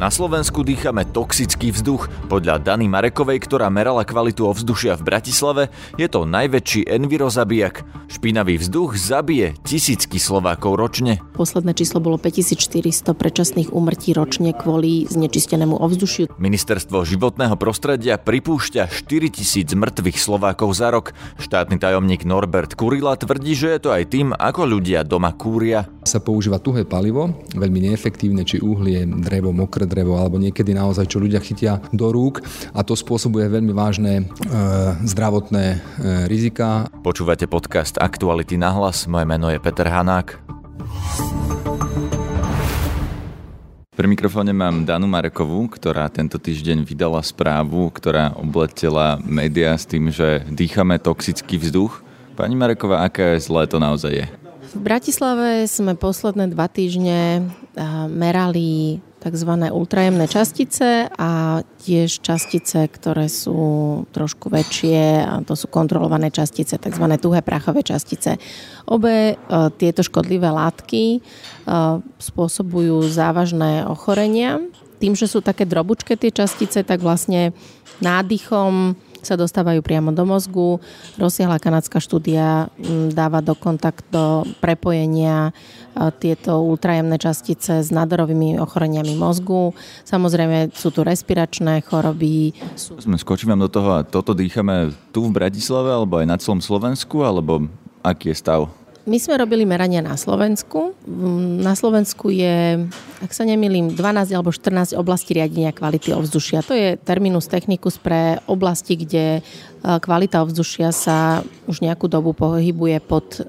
Na Slovensku dýchame toxický vzduch. Podľa Dany Marekovej, ktorá merala kvalitu ovzdušia v Bratislave, je to najväčší envirozabijak. Špinavý vzduch zabije tisícky Slovákov ročne. Posledné číslo bolo 5400 predčasných úmrtí ročne kvôli znečistenému ovzdušiu. Ministerstvo životného prostredia pripúšťa 4000 mŕtvych Slovákov za rok. Štátny tajomník Norbert Kurila tvrdí, že je to aj tým, ako ľudia doma kúria. Sa používa tuhé palivo, veľmi neefektívne, či uhlie, drevo, mokré drevo, alebo niekedy naozaj, čo ľudia chytia do rúk a to spôsobuje veľmi vážne e, zdravotné e, rizika. Počúvate podcast Aktuality na hlas, moje meno je Peter Hanák. Pri mikrofóne mám Danu Marekovú, ktorá tento týždeň vydala správu, ktorá obletela médiá s tým, že dýchame toxický vzduch. Pani Mareková, aké zlé to naozaj je? V Bratislave sme posledné dva týždne merali tzv. ultrajemné častice a tiež častice, ktoré sú trošku väčšie a to sú kontrolované častice, tzv. tuhé prachové častice. Obe e, tieto škodlivé látky e, spôsobujú závažné ochorenia. Tým, že sú také drobučké tie častice, tak vlastne nádychom sa dostávajú priamo do mozgu. Rozsiahla kanadská štúdia mm, dáva do kontakt do prepojenia tieto ultrajemné častice s nádorovými ochoreniami mozgu. Samozrejme sú tu respiračné choroby. Sú... Sme skočím do toho a toto dýchame tu v Bratislave alebo aj na celom Slovensku, alebo aký je stav? My sme robili merania na Slovensku. Na Slovensku je, ak sa nemýlim, 12 alebo 14 oblastí riadenia kvality ovzdušia. To je terminus technicus pre oblasti, kde kvalita ovzdušia sa už nejakú dobu pohybuje pod e,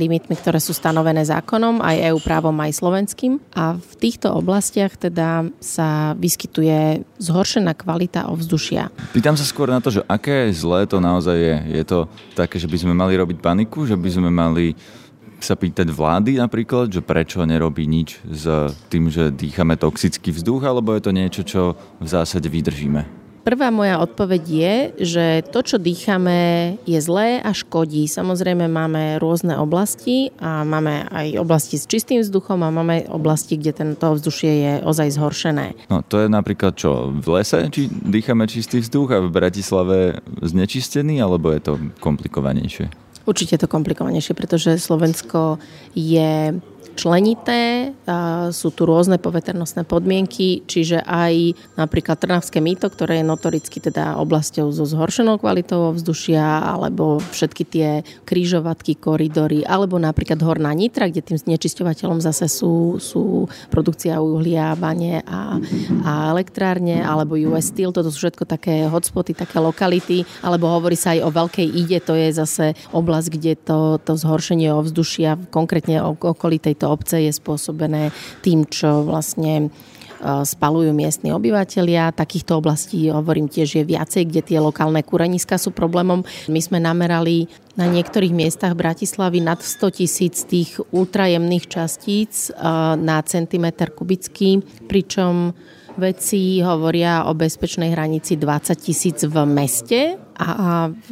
limitmi, ktoré sú stanovené zákonom, aj EU právom, aj slovenským. A v týchto oblastiach teda sa vyskytuje zhoršená kvalita ovzdušia. Pýtam sa skôr na to, že aké zlé to naozaj je. Je to také, že by sme mali robiť paniku, že by sme mali sa pýtať vlády napríklad, že prečo nerobí nič s tým, že dýchame toxický vzduch, alebo je to niečo, čo v zásade vydržíme? Prvá moja odpoveď je, že to, čo dýchame, je zlé a škodí. Samozrejme máme rôzne oblasti a máme aj oblasti s čistým vzduchom a máme oblasti, kde tento vzdušie je ozaj zhoršené. No to je napríklad čo, v lese, či dýchame čistý vzduch a v Bratislave znečistený, alebo je to komplikovanejšie? Určite to komplikovanejšie, pretože Slovensko je členité, sú tu rôzne poveternostné podmienky, čiže aj napríklad Trnavské mýto, ktoré je notoricky teda oblasťou so zhoršenou kvalitou vzdušia, alebo všetky tie krížovatky, koridory, alebo napríklad Horná Nitra, kde tým znečisťovateľom zase sú, sú produkcia uhlia, bane a, a elektrárne, alebo US Steel, toto sú všetko také hotspoty, také lokality, alebo hovorí sa aj o Veľkej Ide, to je zase oblasť, kde to, to zhoršenie ovzdušia, konkrétne okolí tejto obce je spôsobené tým, čo vlastne e, spalujú miestni obyvateľia. Takýchto oblastí, hovorím tiež, je viacej, kde tie lokálne kúreniska sú problémom. My sme namerali na niektorých miestach Bratislavy nad 100 tisíc tých ultrajemných častíc e, na centimetr kubický, pričom Veci hovoria o bezpečnej hranici 20 tisíc v meste a v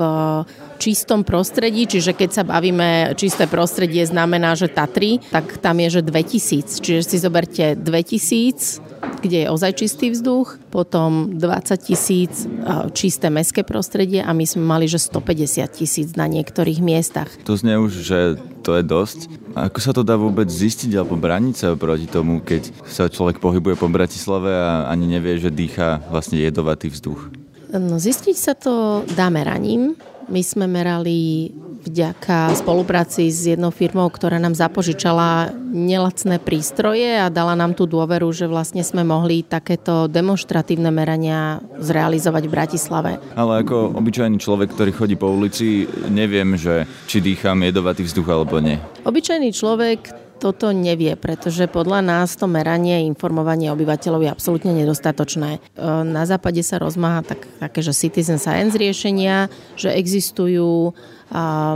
čistom prostredí, čiže keď sa bavíme, čisté prostredie znamená, že Tatry, tak tam je, že 2000. Čiže si zoberte 2000 kde je ozaj čistý vzduch, potom 20 tisíc čisté meské prostredie a my sme mali, že 150 tisíc na niektorých miestach. To znie už, že to je dosť. Ako sa to dá vôbec zistiť alebo brániť sa proti tomu, keď sa človek pohybuje po Bratislave a ani nevie, že dýcha vlastne jedovatý vzduch? No, zistiť sa to dá meraním. My sme merali vďaka spolupráci s jednou firmou, ktorá nám zapožičala nelacné prístroje a dala nám tú dôveru, že vlastne sme mohli takéto demonstratívne merania zrealizovať v Bratislave. Ale ako obyčajný človek, ktorý chodí po ulici, neviem, že či dýcham jedovatý vzduch alebo nie. Obyčajný človek toto nevie, pretože podľa nás to meranie, informovanie obyvateľov je absolútne nedostatočné. E, na západe sa rozmáha tak, také, že citizen science riešenia, že existujú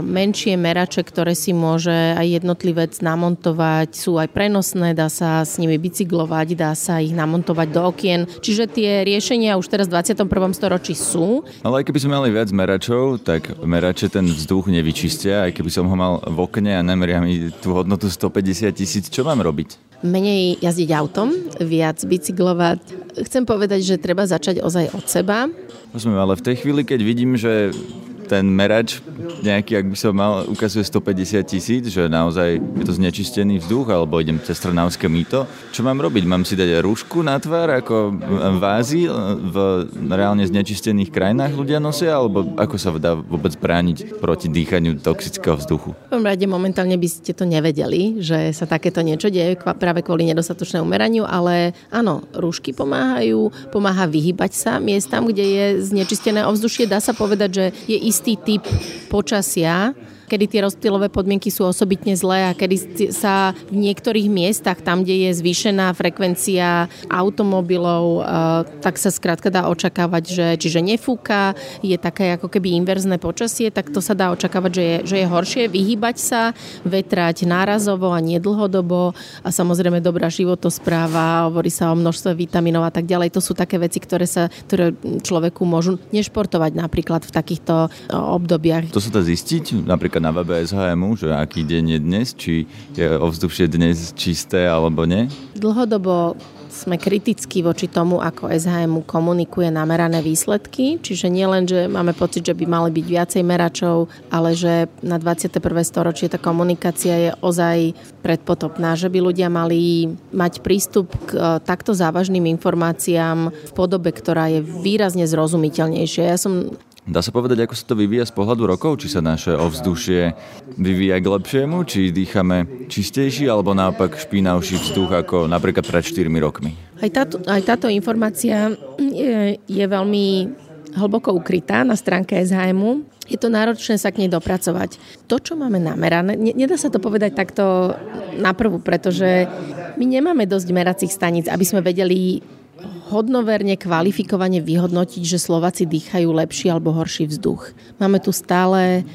menšie merače, ktoré si môže aj jednotlivec namontovať, sú aj prenosné, dá sa s nimi bicyklovať, dá sa ich namontovať do okien. Čiže tie riešenia už teraz v 21. storočí sú. Ale aj keby sme mali viac meračov, tak merače ten vzduch nevyčistia. Aj keby som ho mal v okne a nameria mi tú hodnotu 150 tisíc, čo mám robiť? menej jazdiť autom, viac bicyklovať. Chcem povedať, že treba začať ozaj od seba. Rozumiem, ale v tej chvíli, keď vidím, že ten merač nejaký, ak by som mal, ukazuje 150 tisíc, že naozaj je to znečistený vzduch, alebo idem cez Trnavské mýto. Čo mám robiť? Mám si dať rúšku na tvár, ako vázy v reálne znečistených krajinách ľudia nosia, alebo ako sa dá vôbec brániť proti dýchaniu toxického vzduchu? V rade momentálne by ste to nevedeli, že sa takéto niečo deje práve kvôli nedostatočnému meraniu, ale áno, rúšky pomáhajú, pomáha vyhybať sa miestam, kde je znečistené ovzdušie. Dá sa povedať, že je istý typ počasia, kedy tie rozptylové podmienky sú osobitne zlé a kedy sa v niektorých miestach, tam, kde je zvýšená frekvencia automobilov, eh, tak sa skrátka dá očakávať, že čiže nefúka, je také ako keby inverzné počasie, tak to sa dá očakávať, že je, že je horšie vyhýbať sa, vetrať nárazovo a nedlhodobo a samozrejme dobrá životospráva, hovorí sa o množstve vitamínov a tak ďalej. To sú také veci, ktoré, sa, ktoré človeku môžu nešportovať napríklad v takýchto eh, obdobiach. To sa dá zistiť napríklad napríklad na webe SHMu, že aký deň je dnes, či je ovzdušie dnes čisté alebo nie? Dlhodobo sme kritickí voči tomu, ako SHM komunikuje namerané výsledky, čiže nie len, že máme pocit, že by mali byť viacej meračov, ale že na 21. storočie tá komunikácia je ozaj predpotopná, že by ľudia mali mať prístup k e, takto závažným informáciám v podobe, ktorá je výrazne zrozumiteľnejšia. Ja som Dá sa povedať, ako sa to vyvíja z pohľadu rokov? Či sa naše ovzdušie vyvíja k lepšiemu? Či dýchame čistejší alebo naopak špinavší vzduch ako napríklad pred 4 rokmi? Aj táto, aj táto informácia je, je veľmi hlboko ukrytá na stránke SHMu. Je to náročné sa k nej dopracovať. To, čo máme namerané, nedá sa to povedať takto naprvu, pretože my nemáme dosť meracích staníc, aby sme vedeli hodnoverne, kvalifikovane vyhodnotiť, že Slováci dýchajú lepší alebo horší vzduch. Máme tu stále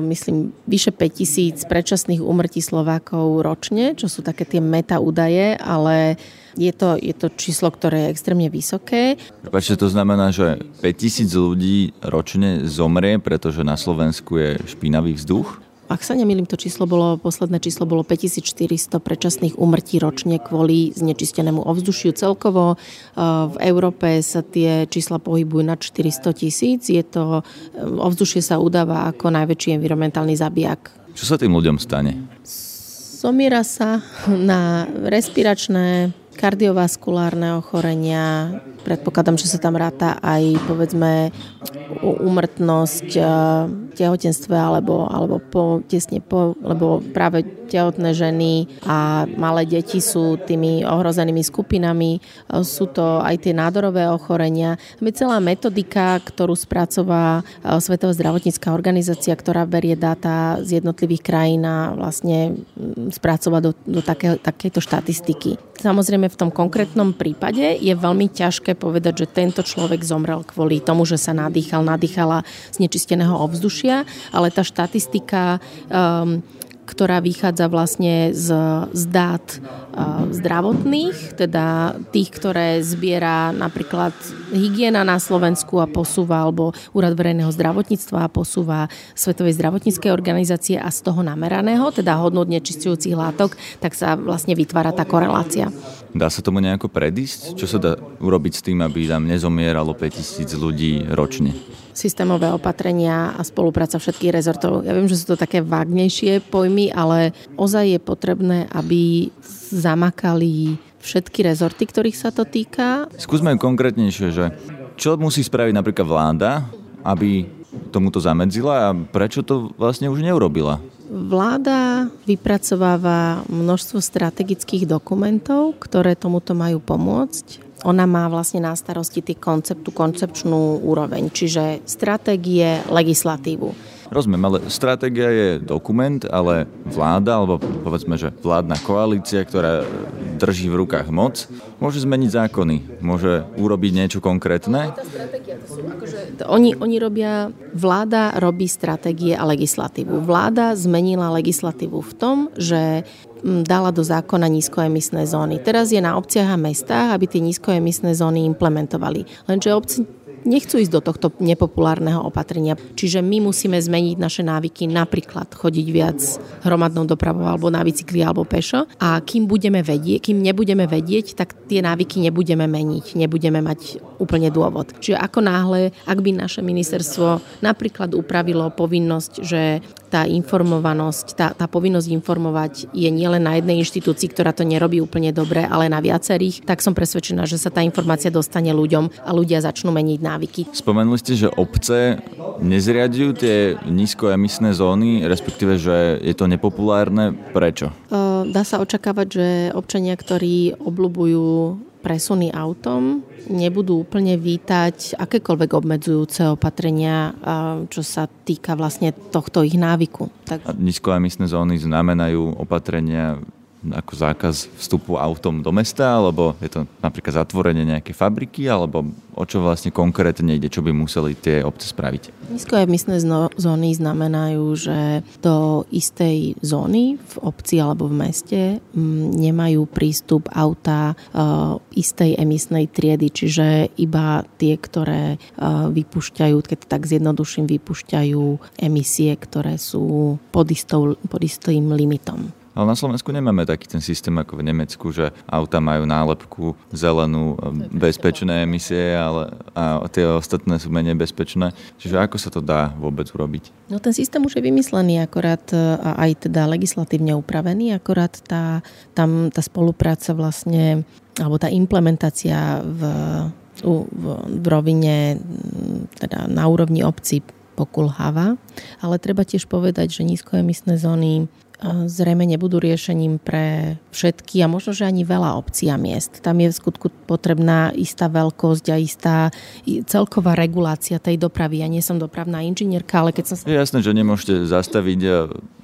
myslím, vyše 5000 predčasných úmrtí Slovákov ročne, čo sú také tie meta údaje, ale je to, je to číslo, ktoré je extrémne vysoké. Prepačte, to znamená, že 5000 ľudí ročne zomrie, pretože na Slovensku je špinavý vzduch? Ak sa nemýlim, to číslo bolo, posledné číslo bolo 5400 predčasných úmrtí ročne kvôli znečistenému ovzdušiu celkovo. V Európe sa tie čísla pohybujú na 400 tisíc. Je to, ovzdušie sa udáva ako najväčší environmentálny zabijak. Čo sa tým ľuďom stane? Zomiera sa na respiračné, kardiovaskulárne ochorenia, predpokladám, že sa tam ráta aj povedzme úmrtnosť tehotenstve alebo, alebo po, tesne po, lebo práve tehotné ženy a malé deti sú tými ohrozenými skupinami, sú to aj tie nádorové ochorenia. My celá metodika, ktorú spracová e, Svetová zdravotnícká organizácia, ktorá berie dáta z jednotlivých krajín a vlastne spracová do, do také, takéto štatistiky. Samozrejme v tom konkrétnom prípade je veľmi ťažké povedať, že tento človek zomrel kvôli tomu, že sa nadýchal, nadýchala z nečisteného ovzdušia, ale tá štatistika um, ktorá vychádza vlastne z, z dát uh, zdravotných, teda tých, ktoré zbiera napríklad hygiena na Slovensku a posúva, alebo Úrad verejného zdravotníctva a posúva Svetovej zdravotníckej organizácie a z toho nameraného, teda hodnot nečistujúcich látok, tak sa vlastne vytvára tá korelácia. Dá sa tomu nejako predísť? Čo sa dá urobiť s tým, aby tam nezomieralo 5000 ľudí ročne? systémové opatrenia a spolupráca všetkých rezortov. Ja viem, že sú to také vágnejšie pojmy, ale ozaj je potrebné, aby zamakali všetky rezorty, ktorých sa to týka. Skúsme konkrétnejšie, že čo musí spraviť napríklad vláda, aby tomuto zamedzila a prečo to vlastne už neurobila? Vláda vypracováva množstvo strategických dokumentov, ktoré tomuto majú pomôcť ona má vlastne na starosti ty konceptu, koncepčnú úroveň, čiže stratégie, legislatívu. Rozumiem, ale stratégia je dokument, ale vláda, alebo povedzme, že vládna koalícia, ktorá drží v rukách moc, môže zmeniť zákony, môže urobiť niečo konkrétne. Akože, oni, oni robia, vláda robí stratégie a legislatívu. Vláda zmenila legislatívu v tom, že dala do zákona nízkoemisné zóny. Teraz je na obciach a mestách, aby tie nízkoemisné zóny implementovali. Lenže obci nechcú ísť do tohto nepopulárneho opatrenia. Čiže my musíme zmeniť naše návyky, napríklad chodiť viac hromadnou dopravou alebo na bicykli alebo pešo. A kým budeme vedieť, kým nebudeme vedieť, tak tie návyky nebudeme meniť, nebudeme mať úplne dôvod. Čiže ako náhle, ak by naše ministerstvo napríklad upravilo povinnosť, že tá informovanosť, tá, tá povinnosť informovať je nielen na jednej inštitúcii, ktorá to nerobí úplne dobre, ale na viacerých, tak som presvedčená, že sa tá informácia dostane ľuďom a ľudia začnú meniť návyky. Spomenuli ste, že obce nezriadujú tie nízkoemisné zóny, respektíve, že je to nepopulárne. Prečo? Dá sa očakávať, že občania, ktorí obľúbujú presuny autom, nebudú úplne vítať akékoľvek obmedzujúce opatrenia, čo sa týka vlastne tohto ich návyku. Tak... A nízkoemisné zóny znamenajú opatrenia ako zákaz vstupu autom do mesta, alebo je to napríklad zatvorenie nejakej fabriky, alebo o čo vlastne konkrétne ide, čo by museli tie obce spraviť? Nízkoemisné zóny znamenajú, že do istej zóny v obci alebo v meste mm, nemajú prístup auta e, istej emisnej triedy, čiže iba tie, ktoré e, vypúšťajú, keď tak zjednoduším, vypúšťajú emisie, ktoré sú pod, istou, pod istým limitom. Ale na Slovensku nemáme taký ten systém ako v Nemecku, že auta majú nálepku zelenú, bezpečné emisie, ale a tie ostatné sú menej bezpečné. Čiže ako sa to dá vôbec urobiť? No ten systém už je vymyslený akorát a aj teda legislatívne upravený, akorát tá, tam tá spolupráca vlastne, alebo tá implementácia v, v, v rovine, teda na úrovni obci pokulháva, ale treba tiež povedať, že nízkoemisné zóny zrejme nebudú riešením pre všetky a možno, že ani veľa obcí a miest. Tam je v skutku potrebná istá veľkosť a istá celková regulácia tej dopravy. Ja nie som dopravná inžinierka, ale keď som sa... Je jasné, že nemôžete zastaviť e,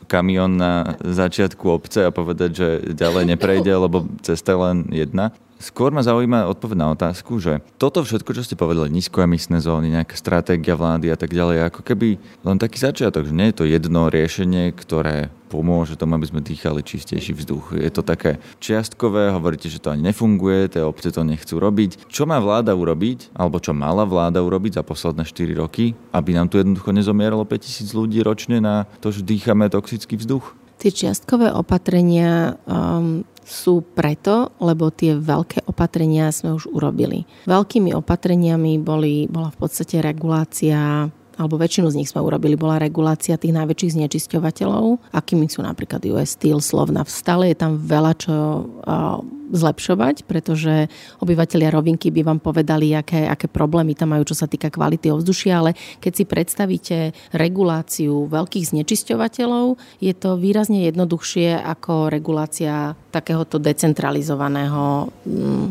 kamión na začiatku obce a povedať, že ďalej neprejde, lebo cesta je len jedna. Skôr ma zaujíma odpoveď na otázku, že toto všetko, čo ste povedali, nízkoemisné zóny, nejaká stratégia vlády a tak ďalej, ako keby len taký začiatok, že nie je to jedno riešenie, ktoré pomôže tomu, aby sme dýchali čistejší vzduch. Je to také čiastkové, hovoríte, že to ani nefunguje, tie obce to nechcú robiť. Čo má vláda urobiť, alebo čo mala vláda urobiť za posledné 4 roky, aby nám tu jednoducho nezomieralo 5000 ľudí ročne na to, že dýchame toxický vzduch? Tie čiastkové opatrenia um, sú preto, lebo tie veľké opatrenia sme už urobili. Veľkými opatreniami boli, bola v podstate regulácia alebo väčšinu z nich sme urobili, bola regulácia tých najväčších znečisťovateľov, akými sú napríklad US Steel, Slovna. Stále je tam veľa čo zlepšovať, pretože obyvateľia rovinky by vám povedali, aké, aké problémy tam majú, čo sa týka kvality ovzdušia, ale keď si predstavíte reguláciu veľkých znečisťovateľov, je to výrazne jednoduchšie ako regulácia takéhoto decentralizovaného mm,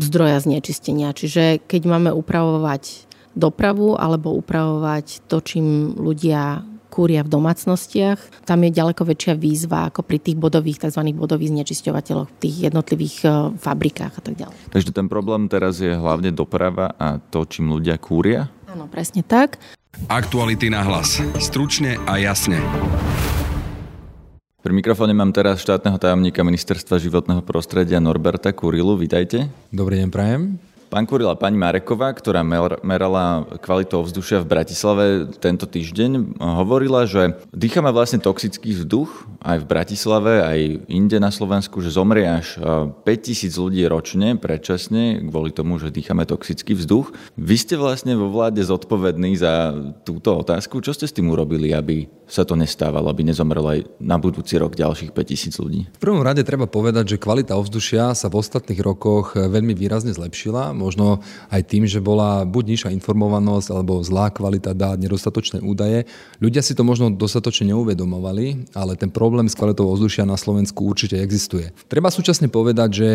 zdroja znečistenia. Čiže keď máme upravovať dopravu alebo upravovať to, čím ľudia kúria v domácnostiach. Tam je ďaleko väčšia výzva ako pri tých bodových, tzv. bodových znečisťovateľoch, tých jednotlivých e, fabrikách a tak ďalej. Takže ten problém teraz je hlavne doprava a to, čím ľudia kúria? Áno, presne tak. Aktuality na hlas. Stručne a jasne. Pri mikrofóne mám teraz štátneho tajomníka Ministerstva životného prostredia Norberta Kurilu. Vítajte. Dobrý deň, prajem. Pán Kurila, pani Mareková, ktorá merala kvalitu ovzdušia v Bratislave tento týždeň, hovorila, že dýchame vlastne toxický vzduch aj v Bratislave, aj inde na Slovensku, že zomrie až 5000 ľudí ročne predčasne kvôli tomu, že dýchame toxický vzduch. Vy ste vlastne vo vláde zodpovední za túto otázku. Čo ste s tým urobili, aby sa to nestávalo, aby nezomrelo aj na budúci rok ďalších 5000 ľudí? V prvom rade treba povedať, že kvalita ovzdušia sa v ostatných rokoch veľmi výrazne zlepšila. Možno aj tým, že bola buď nižšia informovanosť alebo zlá kvalita dát, nedostatočné údaje. Ľudia si to možno dostatočne neuvedomovali, ale ten problém s kvalitou ovzdušia na Slovensku určite existuje. Treba súčasne povedať, že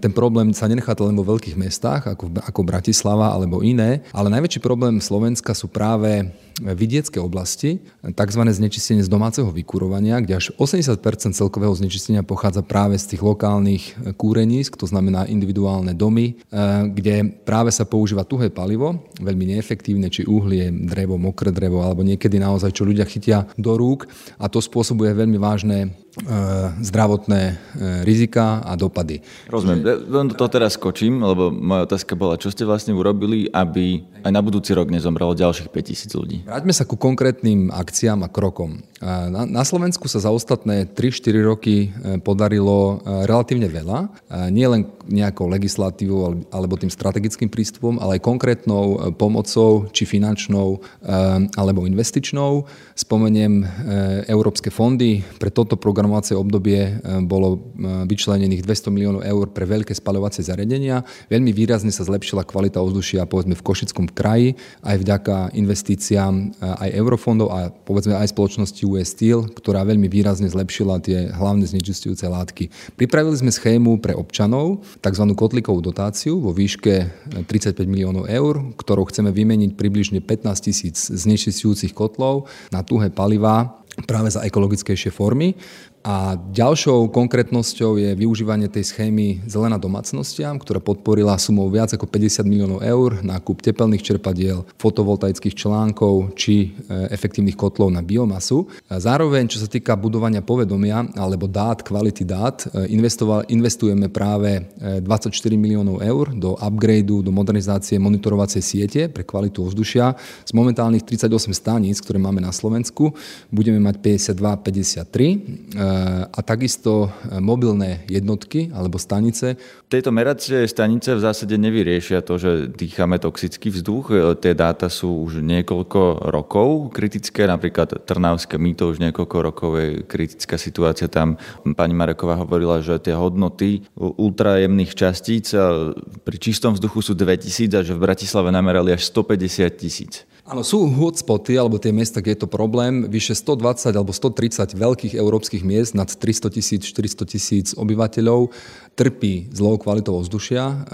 ten problém sa nenechá len vo veľkých mestách, ako, ako Bratislava alebo iné, ale najväčší problém Slovenska sú práve vidiecké oblasti, tzv. znečistenie z domáceho vykurovania, kde až 80% celkového znečistenia pochádza práve z tých lokálnych kúrenísk, to znamená individuálne domy, kde práve sa používa tuhé palivo, veľmi neefektívne, či uhlie, drevo, mokré drevo, alebo niekedy naozaj, čo ľudia chytia do rúk a to spôsobuje veľmi vážne E, zdravotné e, rizika a dopady. Rozumiem. Len to teraz skočím, lebo moja otázka bola, čo ste vlastne urobili, aby aj na budúci rok nezomrelo ďalších 5000 ľudí? Vráťme sa ku konkrétnym akciám a krokom. E, na, Slovensku sa za ostatné 3-4 roky podarilo relatívne veľa. Nie len nejakou legislatívou alebo tým strategickým prístupom, ale aj konkrétnou pomocou, či finančnou alebo investičnou. Spomeniem európske fondy pre toto program programovacie obdobie e, bolo e, vyčlenených 200 miliónov eur pre veľké spaľovacie zariadenia. Veľmi výrazne sa zlepšila kvalita ovzdušia povedzme v Košickom kraji aj vďaka investíciám e, aj eurofondov a povedzme aj spoločnosti US Steel, ktorá veľmi výrazne zlepšila tie hlavné znečistujúce látky. Pripravili sme schému pre občanov, tzv. kotlikovú dotáciu vo výške 35 miliónov eur, ktorou chceme vymeniť približne 15 tisíc znečistujúcich kotlov na tuhé palivá práve za ekologickejšie formy. A ďalšou konkrétnosťou je využívanie tej schémy Zelená domácnostiam, ktorá podporila sumou viac ako 50 miliónov eur nákup tepelných čerpadiel, fotovoltaických článkov či e, efektívnych kotlov na biomasu. Zároveň, čo sa týka budovania povedomia alebo dát, kvality dát, e, investujeme práve 24 e, miliónov eur do upgradeu, do modernizácie monitorovacej siete pre kvalitu ovzdušia. Z momentálnych 38 staníc, ktoré máme na Slovensku, budeme mať 52-53 a takisto e, mobilné jednotky alebo stanice. Tieto meracie stanice v zásade nevyriešia to, že dýchame toxický vzduch. E, tie dáta sú už niekoľko rokov kritické, napríklad Trnavské mýto už niekoľko rokov je kritická situácia tam. Pani Mareková hovorila, že tie hodnoty ultrajemných častíc e, pri čistom vzduchu sú 2000 a že v Bratislave namerali až 150 tisíc. Áno, sú hotspoty, alebo tie miesta, kde je to problém. Vyše 120 alebo 130 veľkých európskych miest nad 300 tisíc, 400 tisíc obyvateľov trpí zlou kvalitou ovzdušia.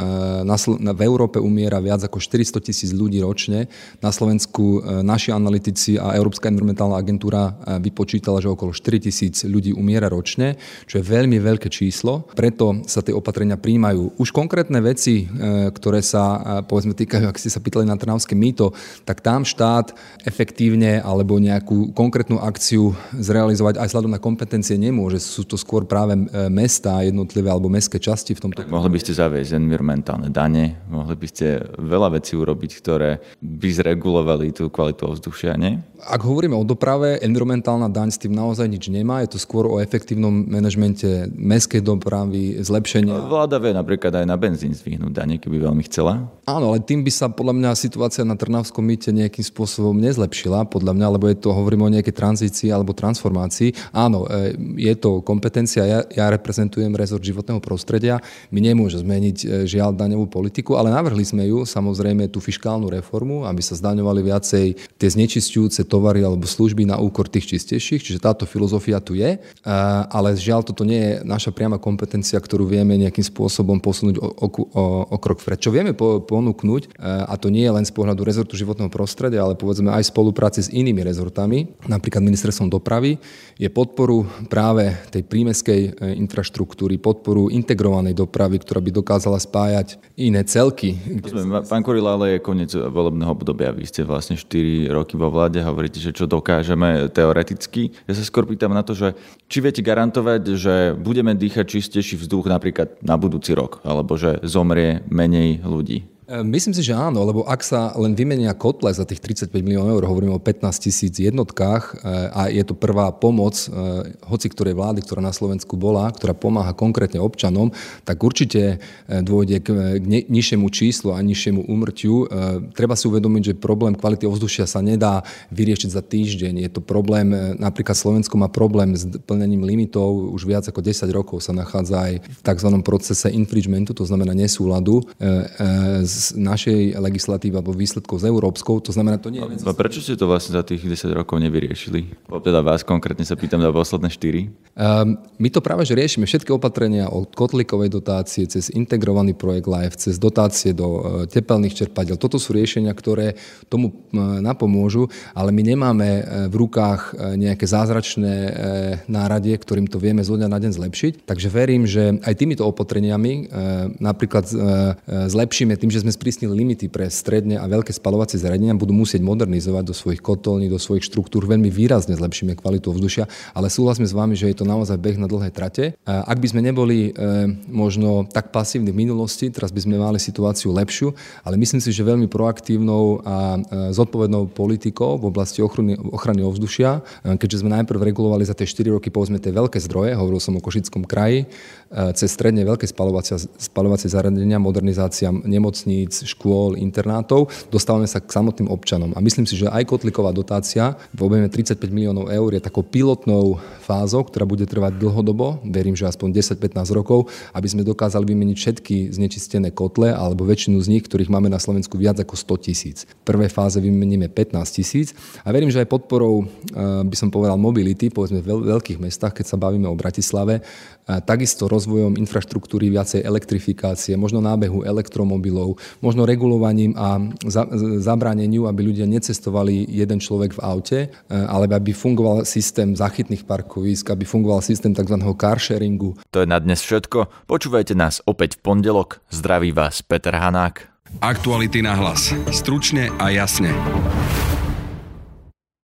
E, v Európe umiera viac ako 400 tisíc ľudí ročne. Na Slovensku e, naši analytici a Európska environmentálna agentúra e, vypočítala, že okolo 4 tisíc ľudí umiera ročne, čo je veľmi veľké číslo. Preto sa tie opatrenia príjmajú. Už konkrétne veci, ktoré sa povedzme týkajú, ak ste sa pýtali na Trnavské mýto, tak tam štát efektívne alebo nejakú konkrétnu akciu zrealizovať aj vzhľadom na kompetencie nemôže. Sú to skôr práve mesta jednotlivé alebo mestské mestské časti v tomto. Mohli by ste zaviesť environmentálne dane, mohli by ste veľa vecí urobiť, ktoré by zregulovali tú kvalitu ovzdušia, nie? Ak hovoríme o doprave, environmentálna daň s tým naozaj nič nemá, je to skôr o efektívnom manažmente mestskej dopravy, zlepšenia. Vláda vie napríklad aj na benzín zvyhnúť dane, keby veľmi chcela. Áno, ale tým by sa podľa mňa situácia na Trnavskom mýte nejakým spôsobom nezlepšila, podľa mňa, lebo je to, hovoríme o nejakej tranzícii alebo transformácii. Áno, e, je to kompetencia, ja, ja reprezentujem rezort životného prostredia, prostredia. My nemôžeme zmeniť e, žiaľ daňovú politiku, ale navrhli sme ju, samozrejme, tú fiskálnu reformu, aby sa zdaňovali viacej tie znečistujúce tovary alebo služby na úkor tých čistejších, čiže táto filozofia tu je, e, ale žiaľ toto nie je naša priama kompetencia, ktorú vieme nejakým spôsobom posunúť o, o, o, krok vpred. Čo vieme po, ponúknuť, e, a to nie je len z pohľadu rezortu životného prostredia, ale povedzme aj spolupráci s inými rezortami, napríklad ministerstvom dopravy, je podporu práve tej prímeskej infraštruktúry, podporu integrovanej dopravy, ktorá by dokázala spájať iné celky. Pán Kurila, ale je koniec volebného obdobia. Vy ste vlastne 4 roky vo vláde, hovoríte, že čo dokážeme teoreticky. Ja sa skôr pýtam na to, že či viete garantovať, že budeme dýchať čistejší vzduch napríklad na budúci rok, alebo že zomrie menej ľudí. E, myslím si, že áno, lebo ak sa len vymenia kotle za tých 35 miliónov eur, hovoríme o 15 tisíc jednotkách e, a je to prvá pomoc e, hoci ktorej vlády, ktorá na Slovensku bola, ktorá pomáha konkrétne občanom, tak určite dôjde k nižšiemu číslu a nižšiemu úmrtiu. Treba si uvedomiť, že problém kvality ovzdušia sa nedá vyriešiť za týždeň. Je to problém, napríklad Slovensko má problém s plnením limitov, už viac ako 10 rokov sa nachádza aj v tzv. procese infringementu, to znamená nesúladu s z našej legislatívy alebo výsledkov z európskou. To znamená, to nie je... A prečo ste to vlastne za tých 10 rokov nevyriešili? Teda vás konkrétne sa pýtam za posledné 4. Um, my to práve že riešime všetky opatrenia od kotlikovej dotácie cez integrovaný projekt LIFE, cez dotácie do uh, tepelných čerpadiel. Toto sú riešenia, ktoré tomu napomôžu, ale my nemáme uh, v rukách nejaké zázračné náradie, ktorým to vieme zo dňa na deň zlepšiť. Takže verím, že aj týmito opatreniami napríklad zlepšíme tým, že sme sprísnili limity pre stredne a veľké spalovacie zariadenia, budú musieť modernizovať do svojich kotolní, do svojich štruktúr, veľmi výrazne zlepšíme kvalitu ovzdušia, ale súhlasím s vami, že je to naozaj beh na dlhé trate. Ak by sme neboli e, možno tak pasívni v minulosti, teraz by sme mali situáciu lepšiu, ale myslím si, že veľmi proaktívnou a e, zodpovednou politikou v oblasti ochrany, ochrany ovzdušia, e, keďže sme najprv regulovali za tie 4 roky povedzme tie veľké zdroje, hovoril som o Košickom kraji, cez stredne veľké spalovacie, spalovacie zariadenia, modernizácia nemocníc, škôl, internátov, dostávame sa k samotným občanom. A myslím si, že aj kotliková dotácia v objeme 35 miliónov eur je takou pilotnou fázou, ktorá bude trvať dlhodobo, verím, že aspoň 10-15 rokov, aby sme dokázali vymeniť všetky znečistené kotle alebo väčšinu z nich, ktorých máme na Slovensku viac ako 100 tisíc. V prvej fáze vymeníme 15 tisíc a verím, že aj podporou, eh, by som povedal, mobility, povedzme v veľkých mestách, keď sa bavíme o Bratislave, takisto rozvojom infraštruktúry, viacej elektrifikácie, možno nábehu elektromobilov, možno regulovaním a zabráneniu, aby ľudia necestovali jeden človek v aute, eh, ale aby fungoval systém zachytných parkovisk, aby fungoval systém tzv. car sharingu. To je na dnes všetko. Počúvajte nás opäť v pondelok. Zdraví vás Peter Hanák. Aktuality na hlas. Stručne a jasne.